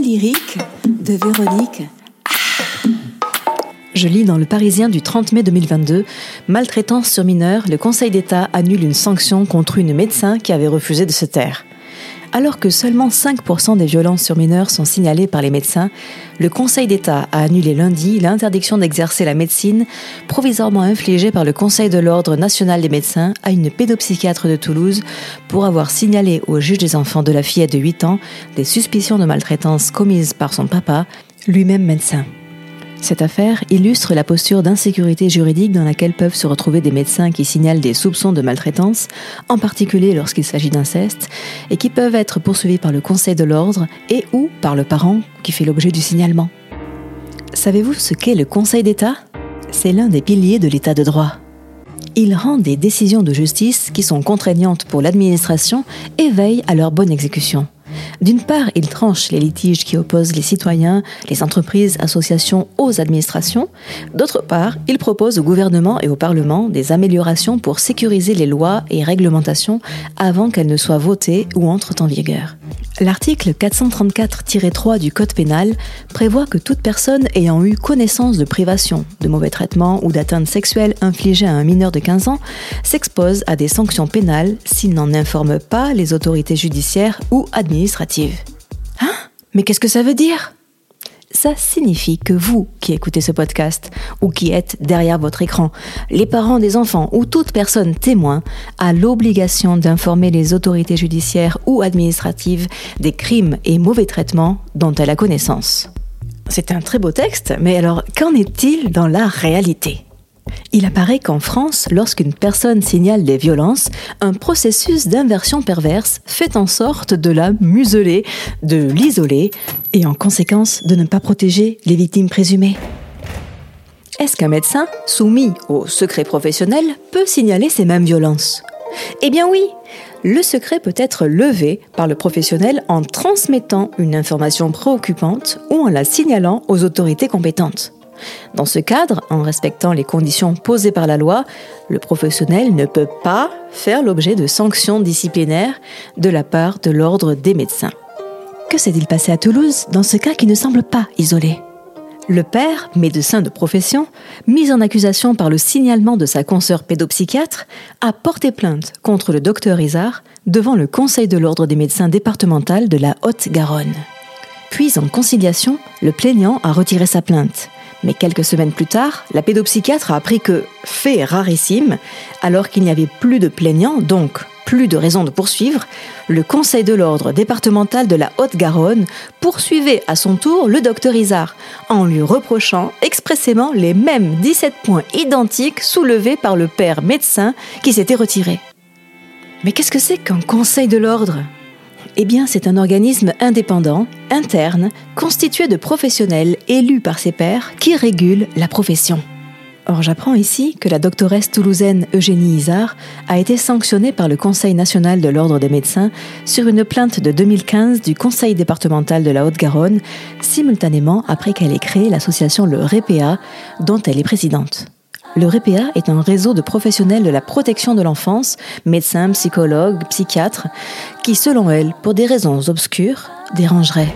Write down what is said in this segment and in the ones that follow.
lyrique de Véronique. Je lis dans le Parisien du 30 mai 2022, Maltraitance sur mineurs, le Conseil d'État annule une sanction contre une médecin qui avait refusé de se taire. Alors que seulement 5% des violences sur mineurs sont signalées par les médecins, le Conseil d'État a annulé lundi l'interdiction d'exercer la médecine provisoirement infligée par le Conseil de l'Ordre national des médecins à une pédopsychiatre de Toulouse pour avoir signalé au juge des enfants de la fillette de 8 ans des suspicions de maltraitance commises par son papa, lui-même médecin. Cette affaire illustre la posture d'insécurité juridique dans laquelle peuvent se retrouver des médecins qui signalent des soupçons de maltraitance, en particulier lorsqu'il s'agit d'inceste, et qui peuvent être poursuivis par le Conseil de l'ordre et ou par le parent qui fait l'objet du signalement. Savez-vous ce qu'est le Conseil d'État? C'est l'un des piliers de l'État de droit. Il rend des décisions de justice qui sont contraignantes pour l'administration et veille à leur bonne exécution. D'une part, il tranche les litiges qui opposent les citoyens, les entreprises, associations aux administrations. D'autre part, il propose au gouvernement et au Parlement des améliorations pour sécuriser les lois et réglementations avant qu'elles ne soient votées ou entrent en vigueur. L'article 434-3 du Code pénal prévoit que toute personne ayant eu connaissance de privation, de mauvais traitements ou d'atteinte sexuelle infligées à un mineur de 15 ans s'expose à des sanctions pénales s'il n'en informe pas les autorités judiciaires ou administratives. Hein? Mais qu'est-ce que ça veut dire? Ça signifie que vous qui écoutez ce podcast ou qui êtes derrière votre écran, les parents des enfants ou toute personne témoin a l'obligation d'informer les autorités judiciaires ou administratives des crimes et mauvais traitements dont elle a connaissance. C'est un très beau texte, mais alors qu'en est-il dans la réalité? Il apparaît qu'en France, lorsqu'une personne signale des violences, un processus d'inversion perverse fait en sorte de la museler, de l'isoler et en conséquence de ne pas protéger les victimes présumées. Est-ce qu'un médecin, soumis au secret professionnel, peut signaler ces mêmes violences? Eh bien oui, le secret peut être levé par le professionnel en transmettant une information préoccupante ou en la signalant aux autorités compétentes. Dans ce cadre, en respectant les conditions posées par la loi, le professionnel ne peut pas faire l'objet de sanctions disciplinaires de la part de l'ordre des médecins. Que s'est-il passé à Toulouse dans ce cas qui ne semble pas isolé? Le père, médecin de profession, mis en accusation par le signalement de sa consoeur pédopsychiatre, a porté plainte contre le docteur Isard devant le Conseil de l'ordre des médecins départemental de la Haute-Garonne. Puis, en conciliation, le plaignant a retiré sa plainte. Mais quelques semaines plus tard, la pédopsychiatre a appris que, fait rarissime, alors qu'il n'y avait plus de plaignants, donc plus de raisons de poursuivre, le Conseil de l'ordre départemental de la Haute-Garonne poursuivait à son tour le docteur Isard en lui reprochant expressément les mêmes 17 points identiques soulevés par le père médecin qui s'était retiré. Mais qu'est-ce que c'est qu'un Conseil de l'ordre? Eh bien, c'est un organisme indépendant, interne, constitué de professionnels élus par ses pairs qui régule la profession. Or, j'apprends ici que la doctoresse toulousaine Eugénie Isard a été sanctionnée par le Conseil national de l'Ordre des médecins sur une plainte de 2015 du Conseil départemental de la Haute-Garonne, simultanément après qu'elle ait créé l'association Le REPA, dont elle est présidente. Le REPA est un réseau de professionnels de la protection de l'enfance, médecins, psychologues, psychiatres, qui, selon elle, pour des raisons obscures, dérangeraient.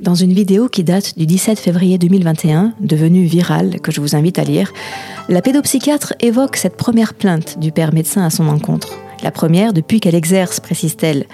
Dans une vidéo qui date du 17 février 2021, devenue virale, que je vous invite à lire, la pédopsychiatre évoque cette première plainte du père médecin à son encontre. La première depuis qu'elle exerce, précise-t-elle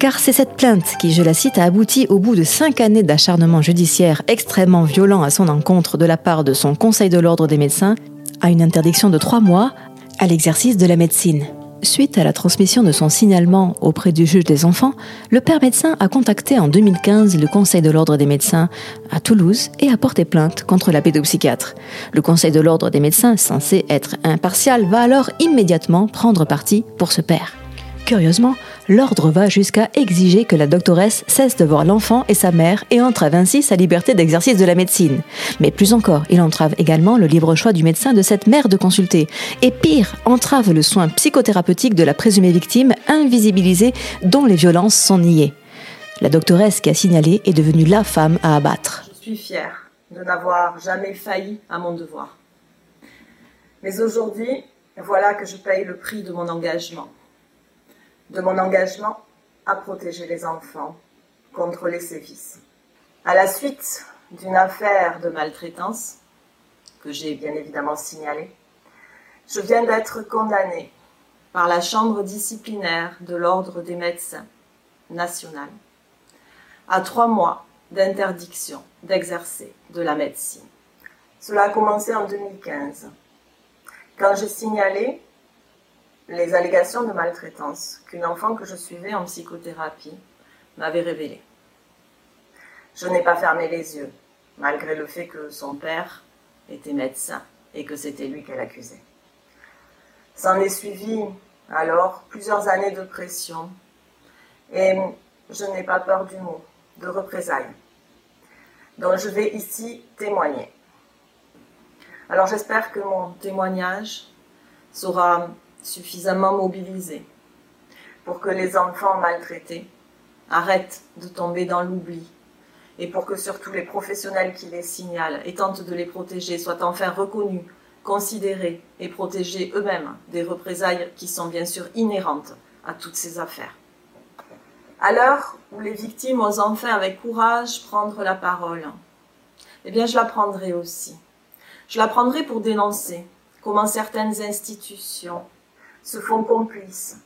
car c'est cette plainte qui, je la cite, a abouti au bout de cinq années d'acharnement judiciaire extrêmement violent à son encontre de la part de son Conseil de l'ordre des médecins à une interdiction de trois mois à l'exercice de la médecine. Suite à la transmission de son signalement auprès du juge des enfants, le père médecin a contacté en 2015 le Conseil de l'ordre des médecins à Toulouse et a porté plainte contre la pédopsychiatre. Le Conseil de l'ordre des médecins, censé être impartial, va alors immédiatement prendre parti pour ce père. Curieusement, l'ordre va jusqu'à exiger que la doctoresse cesse de voir l'enfant et sa mère et entrave ainsi sa liberté d'exercice de la médecine. Mais plus encore, il entrave également le libre choix du médecin de cette mère de consulter. Et pire, entrave le soin psychothérapeutique de la présumée victime invisibilisée dont les violences sont niées. La doctoresse qui a signalé est devenue la femme à abattre. Je suis fière de n'avoir jamais failli à mon devoir. Mais aujourd'hui, voilà que je paye le prix de mon engagement de mon engagement à protéger les enfants contre les sévices. À la suite d'une affaire de maltraitance, que j'ai bien évidemment signalée, je viens d'être condamnée par la Chambre disciplinaire de l'Ordre des médecins national à trois mois d'interdiction d'exercer de la médecine. Cela a commencé en 2015, quand j'ai signalé les allégations de maltraitance qu'une enfant que je suivais en psychothérapie m'avait révélées. Je n'ai pas fermé les yeux, malgré le fait que son père était médecin et que c'était lui qu'elle accusait. S'en est suivi alors plusieurs années de pression et je n'ai pas peur du mot, de représailles, dont je vais ici témoigner. Alors j'espère que mon témoignage sera suffisamment mobilisé pour que les enfants maltraités arrêtent de tomber dans l'oubli et pour que surtout les professionnels qui les signalent et tentent de les protéger soient enfin reconnus, considérés et protégés eux-mêmes des représailles qui sont bien sûr inhérentes à toutes ces affaires. À l'heure où les victimes osent enfin avec courage prendre la parole, eh bien je la prendrai aussi. Je la prendrai pour dénoncer comment certaines institutions se font complices,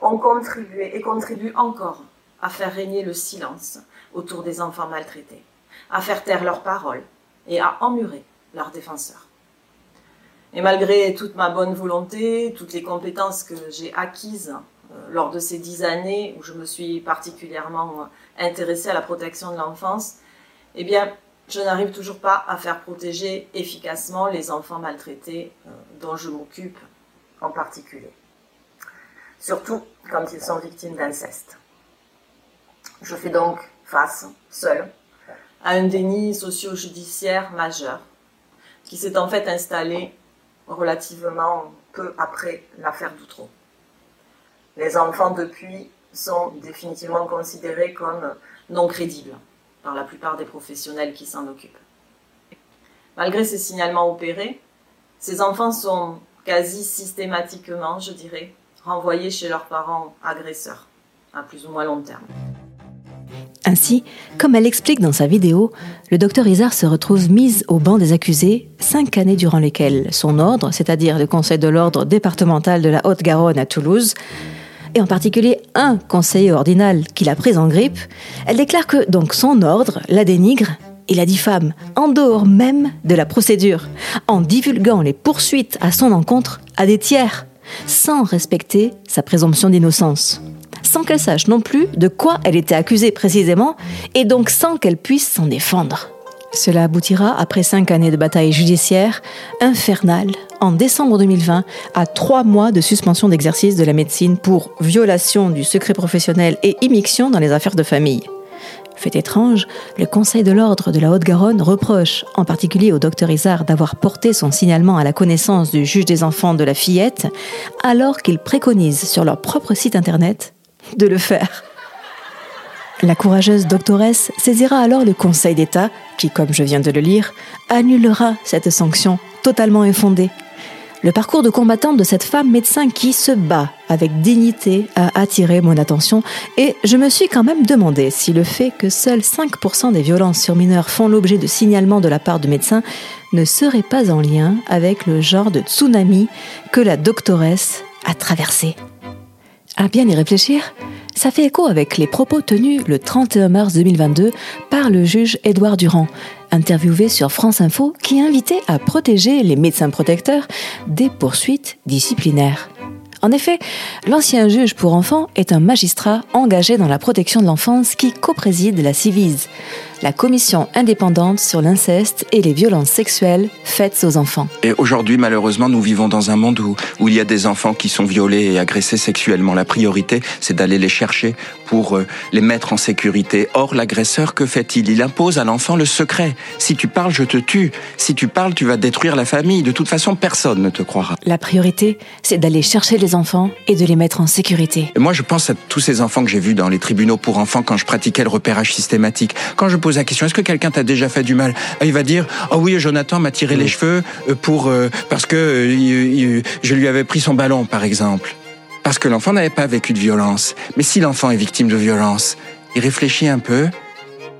ont contribué et contribuent encore à faire régner le silence autour des enfants maltraités, à faire taire leurs paroles et à emmurer leurs défenseurs. Et malgré toute ma bonne volonté, toutes les compétences que j'ai acquises euh, lors de ces dix années où je me suis particulièrement intéressée à la protection de l'enfance, eh bien, je n'arrive toujours pas à faire protéger efficacement les enfants maltraités euh, dont je m'occupe en particulier. Surtout quand ils sont victimes d'inceste. Je fais donc face, seule, à un déni socio-judiciaire majeur qui s'est en fait installé relativement peu après l'affaire Doutreau. Les enfants, depuis, sont définitivement considérés comme non crédibles par la plupart des professionnels qui s'en occupent. Malgré ces signalements opérés, ces enfants sont quasi systématiquement, je dirais, renvoyés chez leurs parents agresseurs, à plus ou moins long terme. Ainsi, comme elle l'explique dans sa vidéo, le docteur Isard se retrouve mise au banc des accusés cinq années durant lesquelles son ordre, c'est-à-dire le Conseil de l'ordre départemental de la Haute-Garonne à Toulouse, et en particulier un conseiller ordinal qui l'a prise en grippe, elle déclare que donc son ordre la dénigre et la diffame en dehors même de la procédure, en divulguant les poursuites à son encontre à des tiers, sans respecter sa présomption d'innocence, sans qu'elle sache non plus de quoi elle était accusée précisément, et donc sans qu'elle puisse s'en défendre. Cela aboutira, après cinq années de bataille judiciaire infernale, en décembre 2020, à trois mois de suspension d'exercice de la médecine pour violation du secret professionnel et immixtion dans les affaires de famille. Fait étrange, le Conseil de l'ordre de la Haute-Garonne reproche en particulier au docteur Isard d'avoir porté son signalement à la connaissance du juge des enfants de la fillette, alors qu'il préconise sur leur propre site internet de le faire. La courageuse doctoresse saisira alors le Conseil d'État, qui, comme je viens de le lire, annulera cette sanction totalement infondée. Le parcours de combattante de cette femme médecin qui se bat avec dignité a attiré mon attention et je me suis quand même demandé si le fait que seuls 5% des violences sur mineurs font l'objet de signalements de la part de médecins ne serait pas en lien avec le genre de tsunami que la doctoresse a traversé. À bien y réfléchir, ça fait écho avec les propos tenus le 31 mars 2022 par le juge Édouard Durand, interviewé sur France Info, qui invitait à protéger les médecins protecteurs des poursuites disciplinaires. En effet, l'ancien juge pour enfants est un magistrat engagé dans la protection de l'enfance qui co-préside la CIVIS, la commission indépendante sur l'inceste et les violences sexuelles faites aux enfants. Et aujourd'hui, malheureusement, nous vivons dans un monde où, où il y a des enfants qui sont violés et agressés sexuellement. La priorité, c'est d'aller les chercher pour euh, les mettre en sécurité. Or, l'agresseur, que fait-il? Il impose à l'enfant le secret. Si tu parles, je te tue. Si tu parles, tu vas détruire la famille. De toute façon, personne ne te croira. La priorité, c'est d'aller chercher les enfants et de les mettre en sécurité. Et moi, je pense à tous ces enfants que j'ai vus dans les tribunaux pour enfants quand je pratiquais le repérage systématique. Quand je pose la question, est-ce que quelqu'un t'a déjà fait du mal ah, Il va dire, oh oui, Jonathan m'a tiré les cheveux euh, pour euh, parce que euh, je lui avais pris son ballon, par exemple. Parce que l'enfant n'avait pas vécu de violence. Mais si l'enfant est victime de violence, il réfléchit un peu,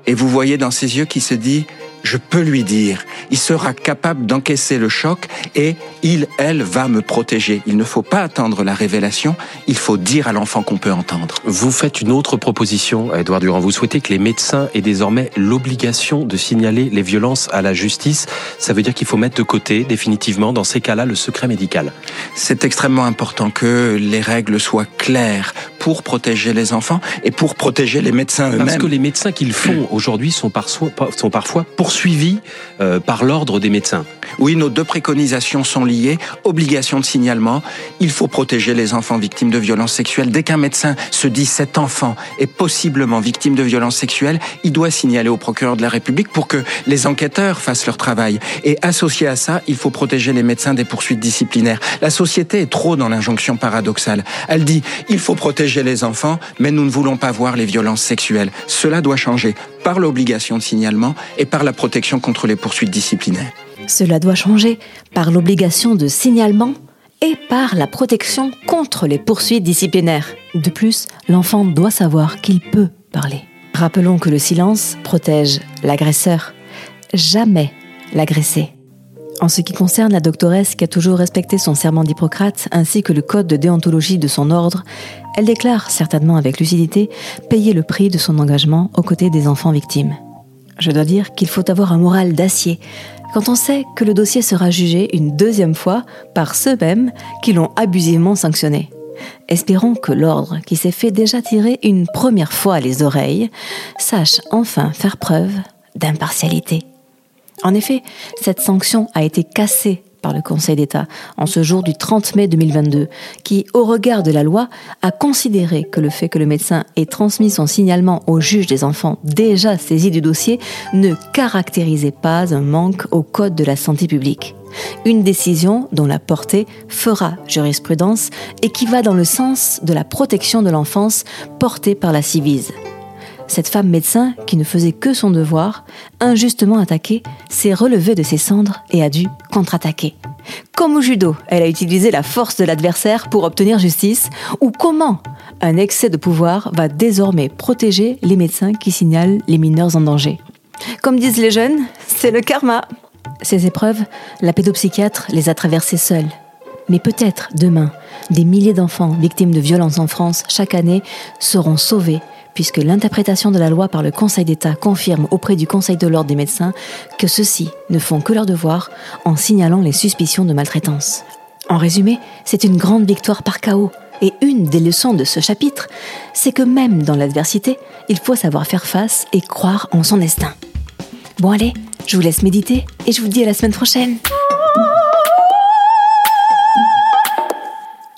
et vous voyez dans ses yeux qu'il se dit, je peux lui dire, il sera capable d'encaisser le choc et il, elle, va me protéger. Il ne faut pas attendre la révélation, il faut dire à l'enfant qu'on peut entendre. Vous faites une autre proposition, Edouard Durand. Vous souhaitez que les médecins aient désormais l'obligation de signaler les violences à la justice. Ça veut dire qu'il faut mettre de côté, définitivement, dans ces cas-là, le secret médical. C'est extrêmement important que les règles soient claires pour protéger les enfants et pour protéger les médecins eux-mêmes. Parce que les médecins qu'ils font aujourd'hui sont, parfois, sont parfois poursuivis euh, par l'ordre des médecins. Oui, nos deux préconisations sont liées. Obligation de signalement. Il faut protéger les enfants victimes de violences sexuelles. Dès qu'un médecin se dit cet enfant est possiblement victime de violences sexuelles, il doit signaler au procureur de la République pour que les enquêteurs fassent leur travail. Et associé à ça, il faut protéger les médecins des poursuites disciplinaires. La société est trop dans l'injonction paradoxale. Elle dit il faut protéger les enfants, mais nous ne voulons pas voir les violences sexuelles. Cela doit changer par l'obligation de signalement et par la protection contre les poursuites disciplinaires. Cela doit changer par l'obligation de signalement et par la protection contre les poursuites disciplinaires. De plus, l'enfant doit savoir qu'il peut parler. Rappelons que le silence protège l'agresseur, jamais l'agressé. En ce qui concerne la doctoresse qui a toujours respecté son serment d'Hippocrate ainsi que le code de déontologie de son ordre, elle déclare certainement avec lucidité payer le prix de son engagement aux côtés des enfants victimes. Je dois dire qu'il faut avoir un moral d'acier quand on sait que le dossier sera jugé une deuxième fois par ceux-mêmes qui l'ont abusivement sanctionné. Espérons que l'ordre, qui s'est fait déjà tirer une première fois les oreilles, sache enfin faire preuve d'impartialité. En effet, cette sanction a été cassée par le Conseil d'État en ce jour du 30 mai 2022, qui, au regard de la loi, a considéré que le fait que le médecin ait transmis son signalement au juge des enfants déjà saisi du dossier ne caractérisait pas un manque au Code de la santé publique. Une décision dont la portée fera jurisprudence et qui va dans le sens de la protection de l'enfance portée par la Civise. Cette femme médecin, qui ne faisait que son devoir, injustement attaquée, s'est relevée de ses cendres et a dû contre-attaquer. Comme au judo, elle a utilisé la force de l'adversaire pour obtenir justice, ou comment un excès de pouvoir va désormais protéger les médecins qui signalent les mineurs en danger. Comme disent les jeunes, c'est le karma. Ces épreuves, la pédopsychiatre les a traversées seule. Mais peut-être demain, des milliers d'enfants victimes de violences en France chaque année seront sauvés puisque l'interprétation de la loi par le Conseil d'État confirme auprès du Conseil de l'ordre des médecins que ceux-ci ne font que leur devoir en signalant les suspicions de maltraitance. En résumé, c'est une grande victoire par chaos. Et une des leçons de ce chapitre, c'est que même dans l'adversité, il faut savoir faire face et croire en son destin. Bon allez, je vous laisse méditer et je vous dis à la semaine prochaine.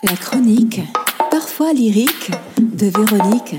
La chronique, parfois lyrique, de Véronique